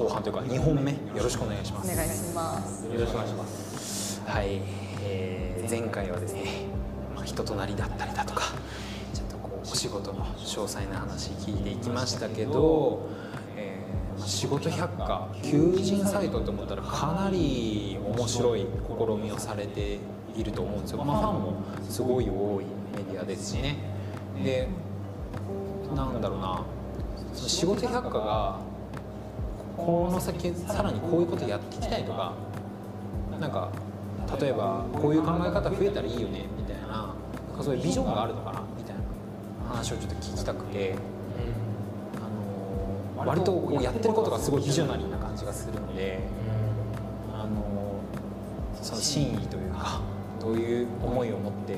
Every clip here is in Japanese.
後半というか2本目よろしくお願いします。お願いします。よろしくお願いします。はい、えー前回はですね、まあ、人となりだったりだとかちょっとこうお仕事の詳細な話聞いていきましたけど、えーまあ仕事百科求人サイトと思ったらかなり面白い試みをされていると思うんですよ、まあ、ファンもすごい多いメディアですしね。でなんだろうな。その仕事百科がこの先さらにこういうことやっていきたいとかなんか例えばこういう考え方増えたらいいよねみたいななんかそういうビジョンがあるのかなみたいな話をちょっと聞きたくて、あの割とやってることがすごいビジョナリーな感じがするので、あのその真意というかどういう思いを持って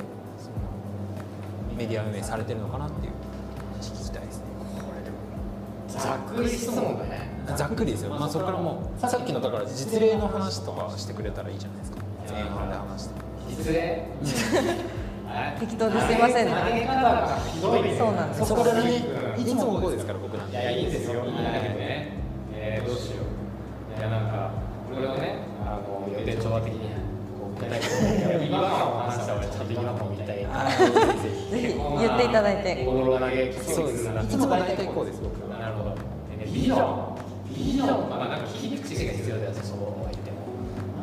メディア運営されてるのかなっていう話聞きたいですね。ざっくり質問だねざっくりですよ、まあ、それからもうさっきのだから実例の話とかしてくれたらいいじゃないですか前半で話して実例？適当ですいませんね投げ方がひどいねそうなんですそこからねうんいつもこうですから僕なんていや、いいんですよ。いいね。えー、どうしよう。いや、なんか、これをね、あの、予定調和的に。こう、感を話したちゃんと違和感を見たい。ぜひ言っていただいて心投げ。そうですいつも大体こうです僕はなるほど。ビジョン。ビジョン、まあ、なんか切り口が必要だよね、そうは言っても。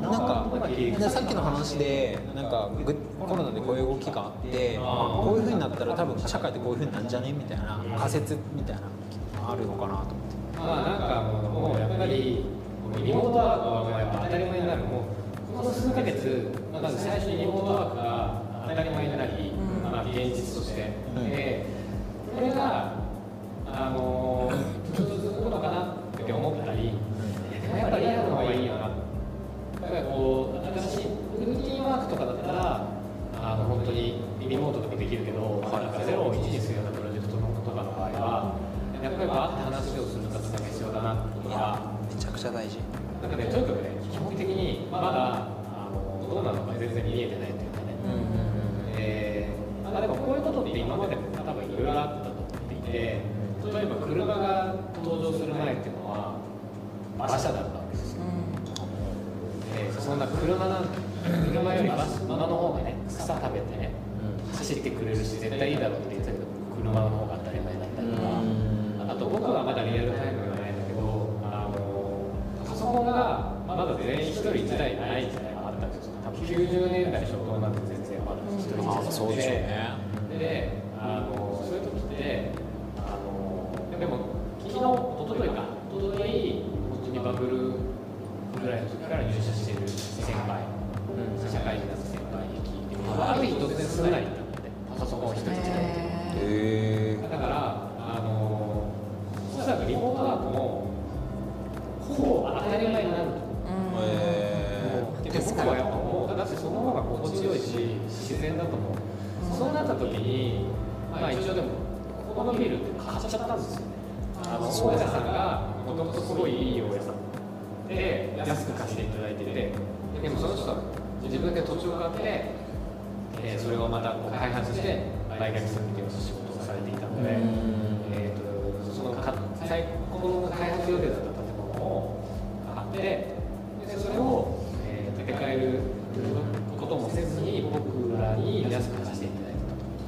なんかさっきの話でなんかぐコロナでこういう動きがあって、まあ、こういうふうになったら多分社会ってこういうふうになんじゃねみたいな仮説みたいなのあるのかなと思って。まあなんかもうやっぱりリモートワークはもうやっぱ当たり前になるもうこの数ヶ月まず最初にリモートワークが当たり前になり、現実として、うん。でこれがちゃ大事なんかねとにかくね基本的にまだあのどうなのか全然見えてないブルぐらいの時から入社してる先輩、社会人だった先輩に聞いてみるとある日突然すんなりになってパソコンを一人でへえだからあのおそらくリモートワークもほぼ当たり前になると。へで僕はやっぱもうだってその方が心地よいし自然だと思う、そうなった時にまあ一応でもここのビルって買っちゃったんですよね。あの大家さんがもともとすごい分で土地を買って、えーそれをまたこう開発して売却するっていう仕事をされていたので、えー、とそのか最高の開発予定だった建物を買ってでそれを、えー建て替えることもせずに僕らに安く貸していただい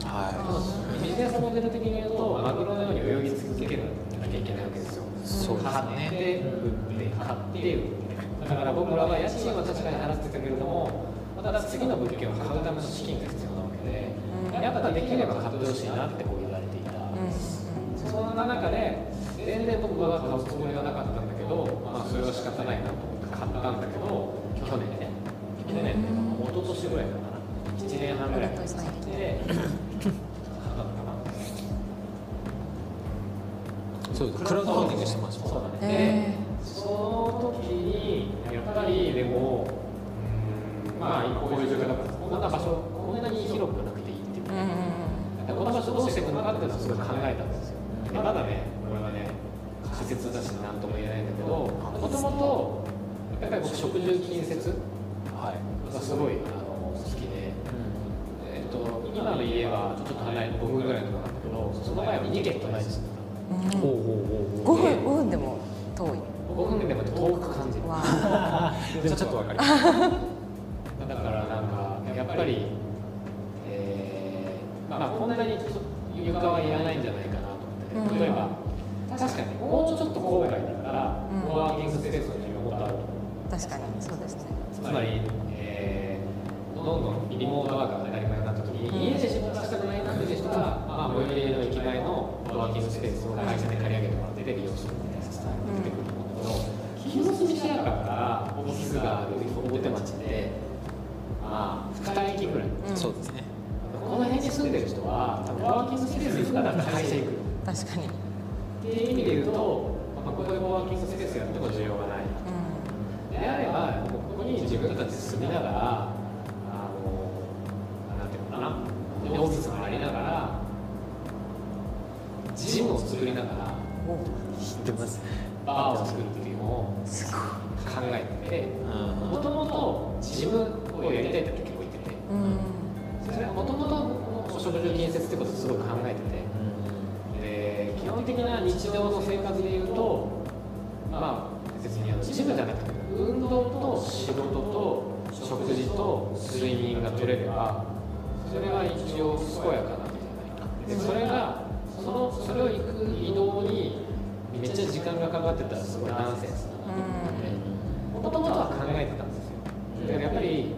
たと。はビジネスモデル的に言うとマグロのように泳ぎ続けなきゃいけないわけですよ。そうですね買って売って買って売ってだから僕らは家賃は確かに払ってたけれどもまた次の物件を買うための資金が必要なわけで、やっぱできれば買ってほしいなってこううんまあこういう状況だからこんな場所こんなに広くなくていいっていううんこの場所どうしていくのかっていうのはすごい考えたんですよ。でまだね、これはね、仮説だし何とも言えないんだけど、もともと、やっぱり僕、食住近接はいがすごいあの好きで、えっと、今の家はちょっと離れて5分ぐらいのところなんだけど、その前は2軒隣です。うん。ほうほうほうほう。5分5分でも遠い。5 5分でも遠く感じる。わ でもちょっとわかります ぱり、えーまあ、こんなに床はいらないんじゃないかなと思って、うん。例えば確かにもうちょっと郊外だったら、うん。コワーキングスペースの需要もっとある。確かにそうですね。つまり、えーどんどんリモートワークが当たり前になった時に、うん。家で仕事したくないなっていう人は、まあ、最寄りの駅前のコワーキングスペースを会社で借り上げてもらって利用するみたいなスタイルが出てくると思うんだけど、清澄白河からオフィスがある大手町で、まあ、2駅ぐらい。うんそうですね。この辺に住んでる人は、多分コワーキングスペース行くから会社行く。確かに。っていう意味で言うと、まあ、ここでコワーキングスペースやっても需要がない。うであれば、ここに自分たち住みながら、あの、なんていうのかな、オフィスもありながら、ジムを作りながら、知ってますってことをすごい考えてて、で基本的な日常の生活でいうとまあ別にジムじゃなくて運動と仕事と食事と睡眠が取れればそれは一応健やかなんじゃないか。でそれがそのそれを行く移動にめっちゃ時間がかかってたらすごいナンセンスだなと思ってもともとは考えてたんですよ。だからやっぱり、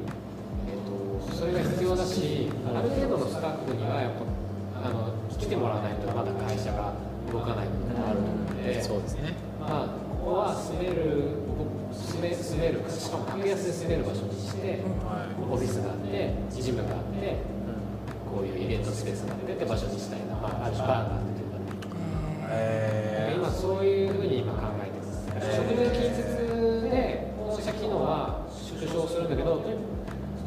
てもらわないとまだ会社が動かない部分があると思うので、そうですね。まあ、ここは住める僕住め住めるしかも格安で住める場所にして、オフィスがあってジムがあってこういうイベントスペースがあってって場所にしたいな、まあ、ある種バーがあってというかへ今そういうふうに今考えてます。食事近接で本社機能は縮小するんだけど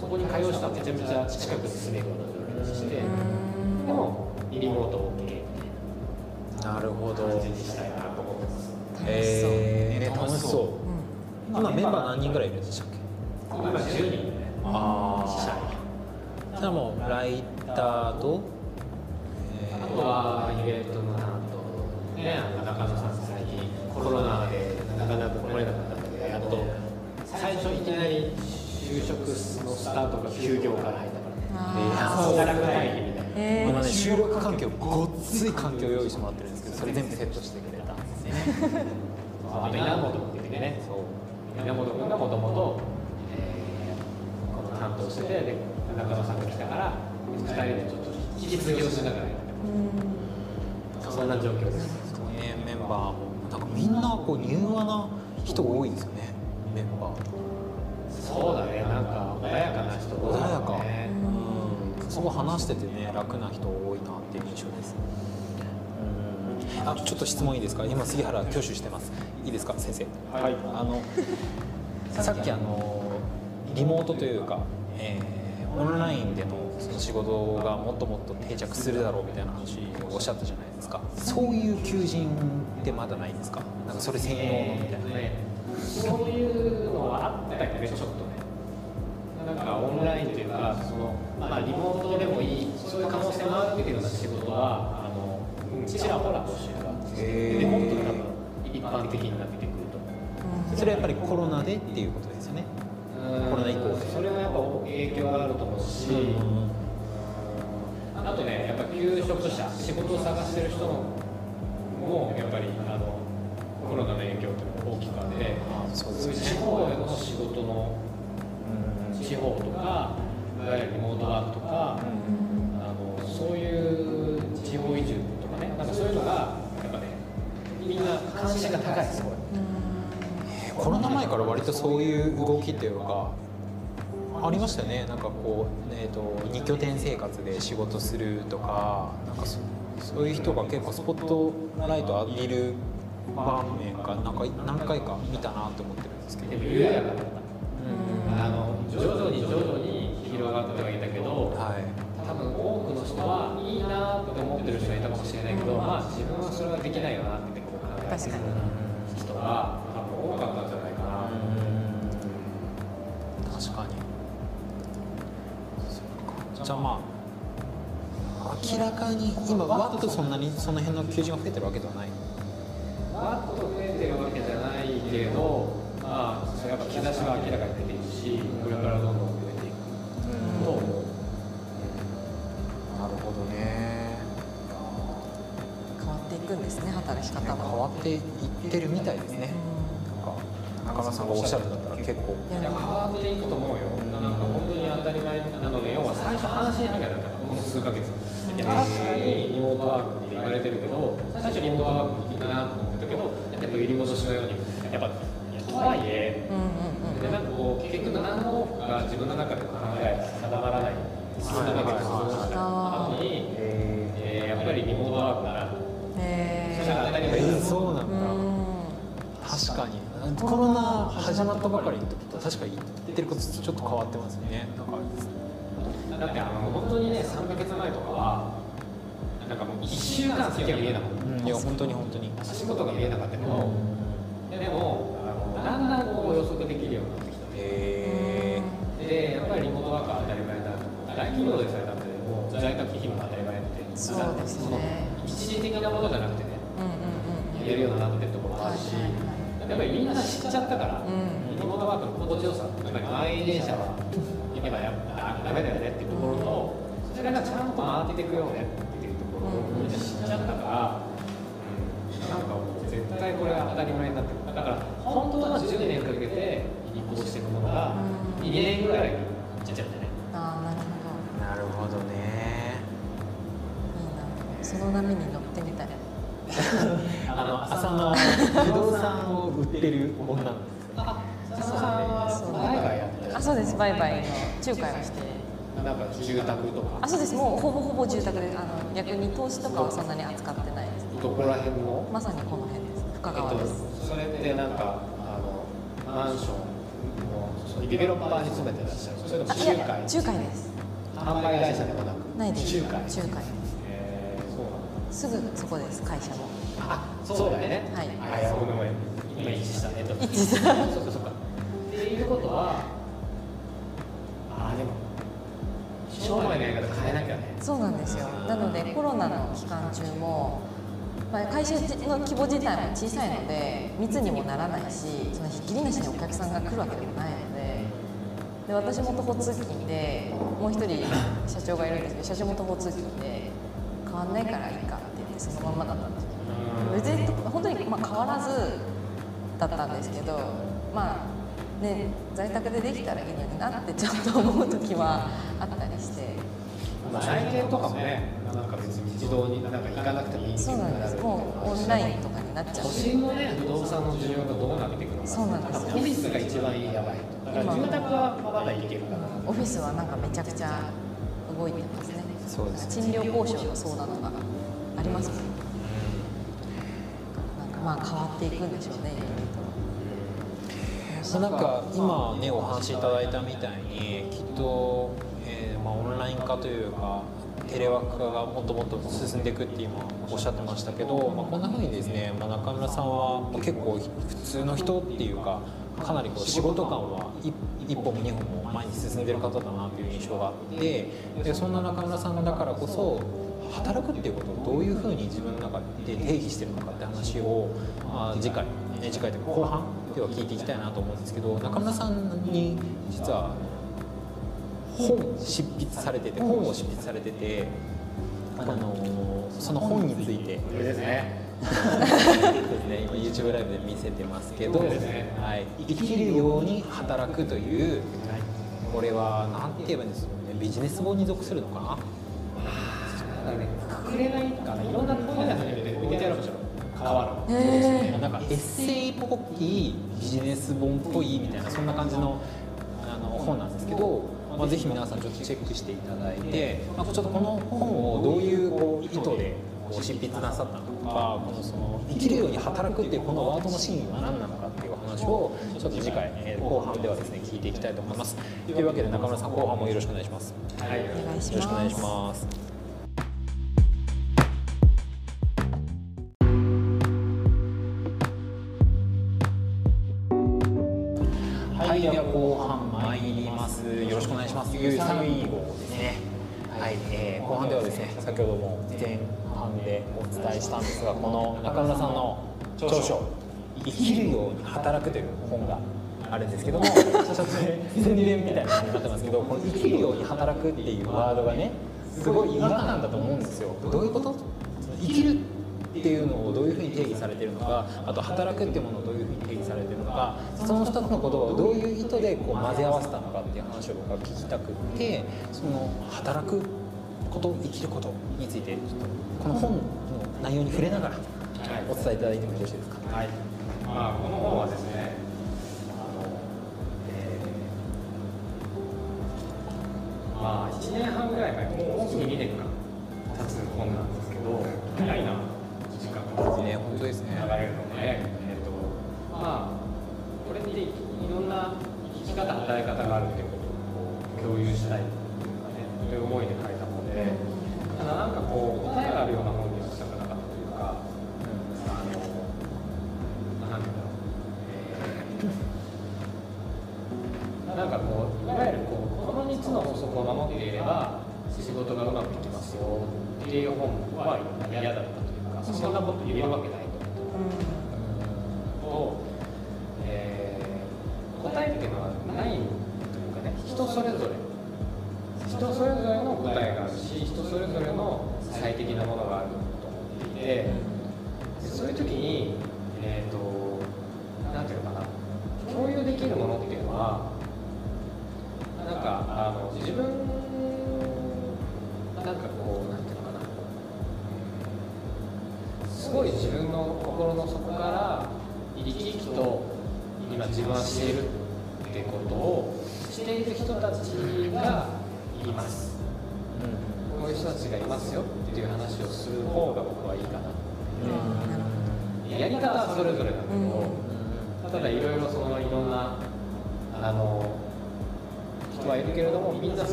そこに通う人はめちゃめちゃ近くに住めるような状況にしてでもリモート OK みたいなるほど。な感じにしたいなと思ってますえー、楽しそう。今メンバー何人ぐらいいるんでしたっけ？今10人。ねあ社員あじゃあもうライターと、えあとはイベントの担当ねあの中野さん最近コロナでなかなか来れなかったんだけどやっと最初いきなり就職のスタートが休業から入ったから。ね働く会議え今ね収録環境ごっつい環境を用意してもらってるんですけどそれ全部セットしてくれた。んですねあと稲本って言ってね。稲本君がもともとこの担当しててで中野さんが来たから2人でちょっと引き継ぎをしながらやってます。そんな状況です。ねメンバーも。なんかみんなこう柔和な人が多いですよね。メンバー。そうだね。なんか穏やかな人多い穏やかすごい話しててね。楽な人多いなっていう印象です。うん。あちょっと質問いいですか？今杉原挙手してます。いいですか？先生。はい。あのさっきあのリモートというか、えーオンラインでのその仕事がもっともっと定着するだろうみたいな話をおっしゃったじゃないですか。そういう求人ってまだないんですか？なんかそれ専用のみたいな。ね。そういうのはあったけどねちょっとねなんかオンラインというかその、まあ、リモートでもいい。そういう可能性もあるっていうような仕事はあのうんちらほら募集があってへーでもっと多分一般的になってくると。思うそれはやっぱりコロナでっていうことですよね。コロナ以降でそれはやっぱ影響があると思うし、あとねやっぱ求職者仕事を探してる人もやっぱりあのコロナの影響っていうのが大きくあってあそうですいうね。地方への仕事の地方とかいわゆるリモートワークとか、あのそういう地方移住とかねなんかそういうのがやっぱねみんな関心が高いですごい。コロナ前から割とそういう動きっていうかありましたよね。なんかこう、えー、と二拠点生活で仕事するとかなんかそそういう人が結構スポットライト浴びる場面がなんか何回か見たなと思ってるんですけど徐々に徐々に広がってはいたけど、はい。多分多くの人はいいなって思ってる人がいたかもしれないけど、まあ自分はそれはできないよなってこう考えて確かに。る人が多分多かったんじゃないかな。確かに。そっか。じゃあまあ明らかに今わっとそんなにその辺の求人が増えてるわけではない？わっと増えてるわけじゃないけど、まあ、やっぱ兆しは明らかにしこれからどんどん増えていくと思う。なるほどね。変わっていくんですね働き方変もわっていってるみたいですね。なんか中村さんがおっしゃるんだったら結構。いや変わっていくと思うよ、なんか本当に当たり前なので、要は最初話しなきゃだったら、この数ヶ月、いや確かにリモートワークって言われてるけど、最初リモートワークいいなと思ってたけど、やっぱり売り戻しのように、やっぱ、いやとはいえ、うんうんうんでなんかこう結局何の往復が自分の中で考え定まらない数ヶ月過ごした後に、えーやっぱりリモートワークならそしたら当たり前えーそうなんだうん確かにコロナ始まったばかりの時と確かに言ってることちょっと変わってますねなんかだってあの本当にね3ヶ月前とかはなんかもう1週間先が見えなかった、うんいや本当に本当に足元が見えなかったけど、でもえでやっぱりリモートワークは当たり前だ。大企業でさえだってもう在宅勤務が当たり前ってそうですね。一時的なものじゃなくてねうんうんうん言えるようになってるところもあるし、やっぱりみんな知っちゃったから、うん。リモートワークの心地よさ、つまり満員電車は今やっぱダメだよねっていうところと、それがちゃんと回っていくよねっていうところをみんな知っちゃったから、なんかもう絶対これが当たり前になってくる。だから本当は10年かけて移行していくものが2年ぐらいにいっちゃっちゃうんじゃないああなるほなるほどね。どいいな。その波に乗ってみたい。あの朝の不動産を売ってる女なんですよあ、佐野さんは売買やってる。あそうです。売買の仲介をして。なんか住宅とか。あそうです。もうほぼほぼ住宅であの逆に投資とかはそんなに扱ってないです。どこら辺の？まさにこの辺です。深川です、えっと、それってなんかあのマンションのそのディベロッパーに勤めてらっしゃるそれとも仲介仲介です販売会社でもなくないです仲介仲介えー、そうなんだすぐそこです会社もあそうだよねはいあいや僕も今一致したねと一致したそうそうそうかっていうことはああでも商売のやり方変えなきゃねそうなんですよなのでコロナの期間中も、まあ、会社の規模自体も小さいので密にもならないしそのひっきりなしにお客さんが来るわけでもないのでで私も徒歩通勤でもう一人社長がいるんですけど社長も徒歩通勤で変わんないからいいかって言ってそのままだったんですよ。別に本当にま変わらずだったんですけどまあね在宅でできたらいいのになってちょっと思う時はあったりして。まあ内見とかもねなんか別に自動になんか行かなくてもいいっていそうなんです。もうオンラインとかになっちゃう。都心のね不動産の需要がどうなっていくのか。そうなんですよ。オフィスが一番やばいだから住宅はまだいけるかな。オフィスはなんかめちゃくちゃ動いてますね。そうです賃料交渉の相談とかありますもん。なんかまあ変わっていくんでしょうねいろいろと。なんか今ねお話しいただいたみたいにきっと、えーまあ、オンライン化というかテレワーク化がもっともっと進んでいくって今おっしゃってましたけど、まあ、こんな風にですね、まあ、中村さんは結構普通の人っていうかかなりこう仕事感は一一歩も二歩も前に進んでる方だなという印象があってでそんな中村さんだからこそ働くっていうことをどういうふうに自分の中で定義してるのかって話を、まあ、次回、ね、次回というか後半では聞いていきたいなと思うんですけど中村さんに実は本執筆されてて本を執筆されてて、あのその本について。これですね。そうですね、今 YouTube ライブで見せてますけど、ね。はい、生きるように働くというこれは何て言えばいいんですかね。ビジネス本に属するのかな？なんかね隠れないかないろんな本屋さんに置いてある場所が変わる。へなんかエッセイっぽいビジネス本っぽいみたいなそんな感じのあの本なんですけど、まあ、ぜひ皆さんちょっとチェックしていただいて、まあ、ちょっとこの本をどういうこう意図でこう執筆なさったのかこのその生きるように働くっていうこのワードの真意は何なのかっていうお話をちょっと次回、えー後半ではですね聞いていきたいと思います。というわけで中村さん後半もよろしくお願いします。はい。お願いしよろしくお願いしますはい、では後半参ります。よろしくお願いします。ゆうさみ号ですね。はい、えー後半ではですね、先ほども前半でお伝えしたんですが、この中村さんの長所、生きるように働くという本があるんですけども ちょっとね宣伝みたいなになってますけどこの生きるように働くっていうワードがねすごい違和感だと思うんですよどういうこと？生きるっていうのをどういうふうに定義されてるのかあと働くっていうものをどういうふうに定義されてるのかその2つのことをどういう意図でこう混ぜ合わせたのかっていう話を僕は聞きたくってその働くこと生きることについてちょっとこの本の内容に触れながらお伝えいただいてもよろしいですか？はい。まあこの本はですね、あの、えーまあ1年半ぐらい前、もうもうすぐ2年か経つ本なんですけど、早いなね本当ですね。流れるのね、えっ、とまあこれにいろんな生き方働き方があるっていう人それぞれの答えがあるし、人それぞれの最適なものがあると思っていて、そういう時に、えー、と何て言うのかな共有できるものっていうのはなんかあの自分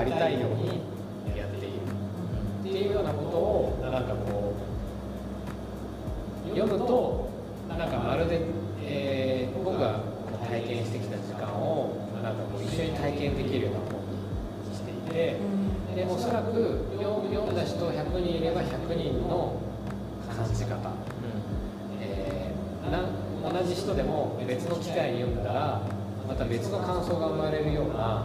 ありたいようにやっているっていうようなことをなんかこう読むとなんかまるで、えー僕が体験してきた時間をなんかこう一緒に体験できるような本にしていて。でおそらく読んだ人100人いれば100人の感じ方、えー同じ人でも別の機会に読んだらまた別の感想が生まれるような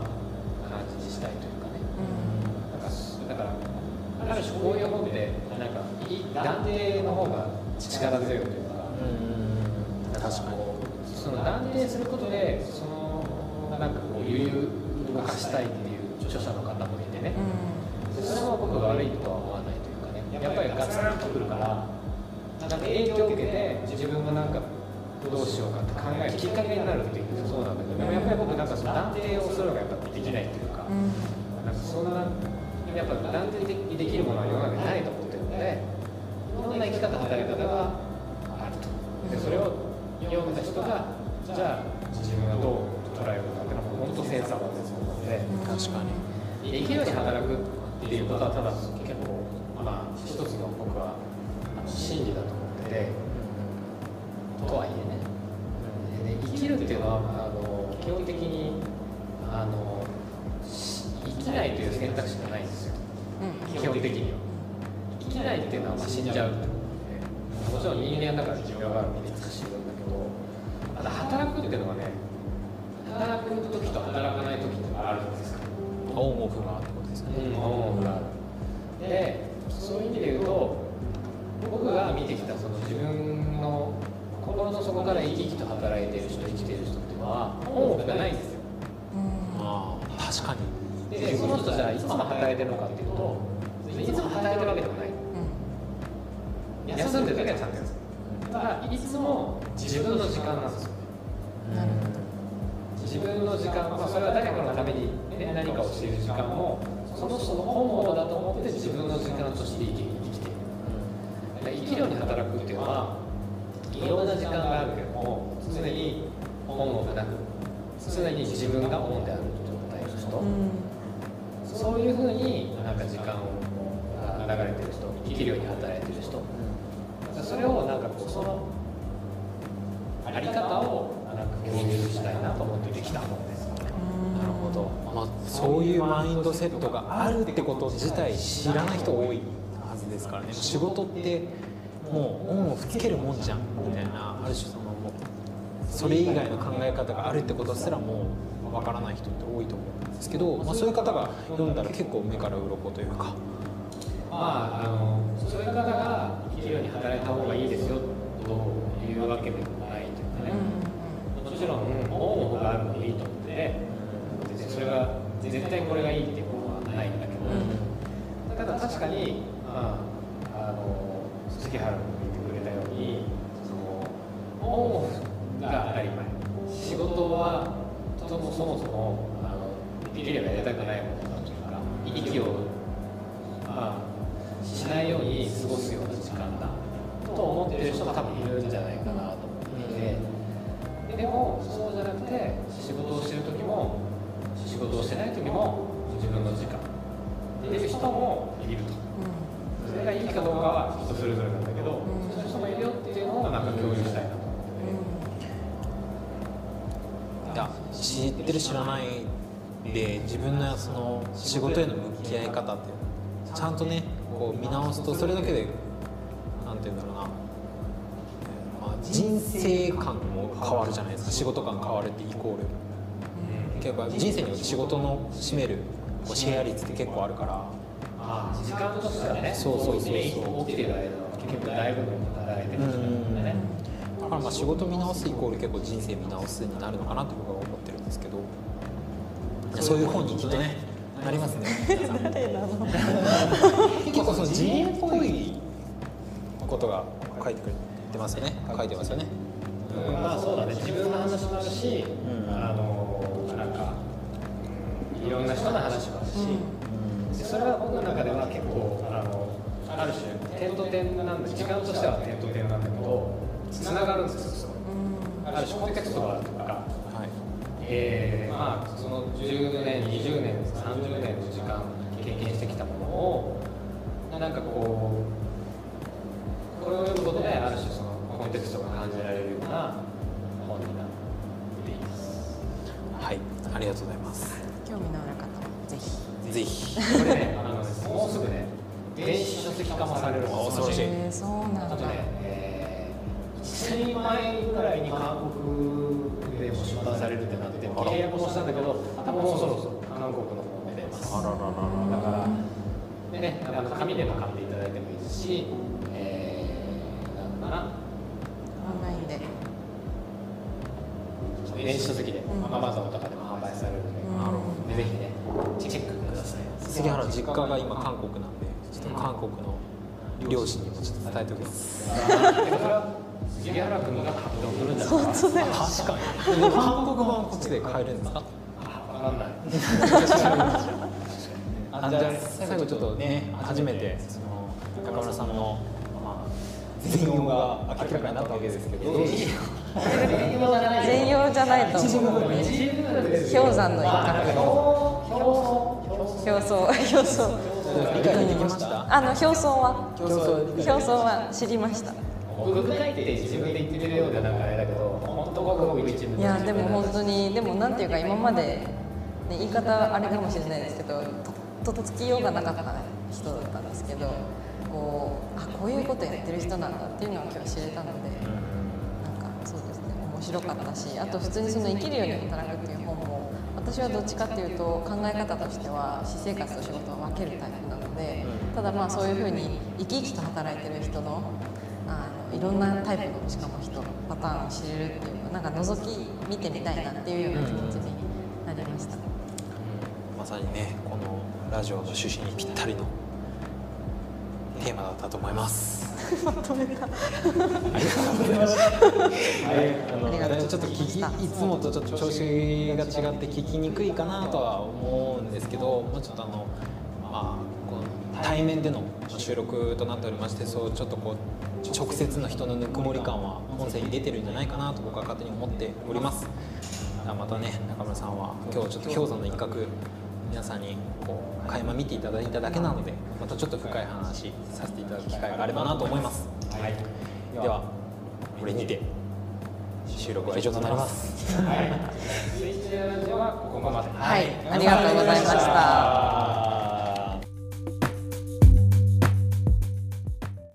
断定の方が力強いというか。確かに。その断定することでそのなんかこう悠々化したいっていう著者の方もいてね、でそれも僕が悪いとは思わないというかね。やっぱりガツンとくるからなんか影響を受けて自分がなんかどうしようかって考えるきっかけになるっていう。そうなんだけどでもやっぱり僕なんかその断定をするのがやっぱできないっていうか、なんかそんなやっぱ断定でできるものは世の中にないと思ってるのでいろんな生き方働き方があるとでそれを読んだ人がじゃあ自分はどう捉えるのかっていうのは本当センサーなんですもので。確かにできるように働くっていうことはただ結構まあ一つの僕はあの真理だと思っててっていうのはまあ死んじゃうもちろん人間だから寿命があるのでいつか死ぬんだけどた働くっていうのはね働く時と働かない時ってあるんですよオンオフがってことですねうん、オンがあるでそういう意味で言うと僕が見てきたその自分の心の底から生き生きと働いてる人生きてる人っていうのはオンオフがないんですよああ確かにでその人じゃあいつも働いてるのかっていうといつも働いてるわけでも休んでる時はちゃんと休む。ただいつも自分の時間なんですよ。自分の時間、まあ、それは誰かのために、ね、何かをしている時間もその人の本物だと思って自分の時間として生き生きているだから生きるように働くっていうのはいろんな時間があるけども常に本をがなく常に自分がオンである状態の人、そういうふうになんか時間を流れてる人生きるように働いてる人そのあり方をなんか共有したいなと思ってできた本です。なるほど、まあ、そういうマインドセットがあるってこと自体知らない人多いはずですからね仕事ってもうオンオフつけるもんじゃんみたいなある種そのもうそれ以外の考え方があるってことすらもうわからない人って多いと思うんですけど、まあ、そういう方が読んだら結構目から鱗というか。まあ、あのそういう方が生きるように働いた方がいいですよというわけでもないというかね、もちろんオンオフがあるのでいいと思って別にそれが絶対これがいいっていうことはないんだけど、ただ確かに、まあ、あの杉原君が言ってくれたようにそのオンオフが当たり前。仕事はそもそもそもあのできればやりたくないものだというか息をいや知ってる知らないで自分のその仕事への向き合い方ってちゃんとねこう見直すとそれだけでなんて言うんだろうな、まあ、人生観も変わるじゃないですか。仕事観変わるってイコール。結構人生によって仕事の占めるこうシェア率って結構あるから。まあ時間としてはねそうそうそうそう。起きてる間の結局大部分働いてる時間ねだからまあ仕事見直すイコール結構人生見直すになるのかなと僕は思ってるんですけど。そういう本にきっとねなりますね。結構その自演っぽいことが書いてくれてますよね。書いてますよね。うんまあそうだね。自分の話もあるし、うん。あのなんか、うんいろんな人の話もあるし、でそれは僕の中では結構あのある種点と点なんで時間としては点と点なんだけどつながるんですよ。ある種コンテクストがあるとか、はい。えーまあその10年20年30年の時間経験してきたものをなんかこうだから、でね、あの紙でも買っていただいてもいいですし、えー、なんだな、オンラインで。電子書籍で、ん Amazon とかでも販売されるので、でぜひね、チェックください。杉原実家が今韓国なんでちょっと韓国の両親にもちょっと伝えておきます。杉原君が買って送るんだから。確かに。韓国版こっちで買えるんですか？わかんない。あじゃあ最後ちょっとね初めてその中村さんの、まあ、全容が明らかになったわけですけど。全容じゃないと思う。氷山の一角表層表層理解できましたあの表層は。表層は知りました。奥深いって自分で言ってるようでなんかあれだけど、本当ごくごく一部いやでも本当にでもなんていうか今まで、ね、言い方あれかもしれないですけどととっつきようがなかった人だったんですけどこうあこういうことやってる人なんだっていうのを今日知れたのでなんかそうですね面白かったしあと普通にその生きるように働くっていう本も私はどっちかっていうと考え方としては私生活と仕事を分けるタイプなのでただまあそういうふうに生き生きと働いてる人のあのいろんなタイプのしかも人パターンを知れるっていうのなんか覗き見てみたいなっていうような気持ちになりました。まさにねラジオの趣旨にぴったりのテーマだったと思いますまとめた。あありがとうございましたのちょっと聞きいつもとちょっと調子が違って聞きにくいかなとは思うんですけどもうちょっとあのまあこの対面での収録となっておりましてそうちょっとこう直接の人のぬくもり感は音声に出てるんじゃないかなと僕は勝手に思っておりますあまたね中村さんは今日ちょっと氷山の一角皆さんにこう垣間見ていただいただけなのでまたちょっと深い話させていただく機会があればなと思います。はい。ではこれにて収録は以上となります。はい。はい、ありがとうございました。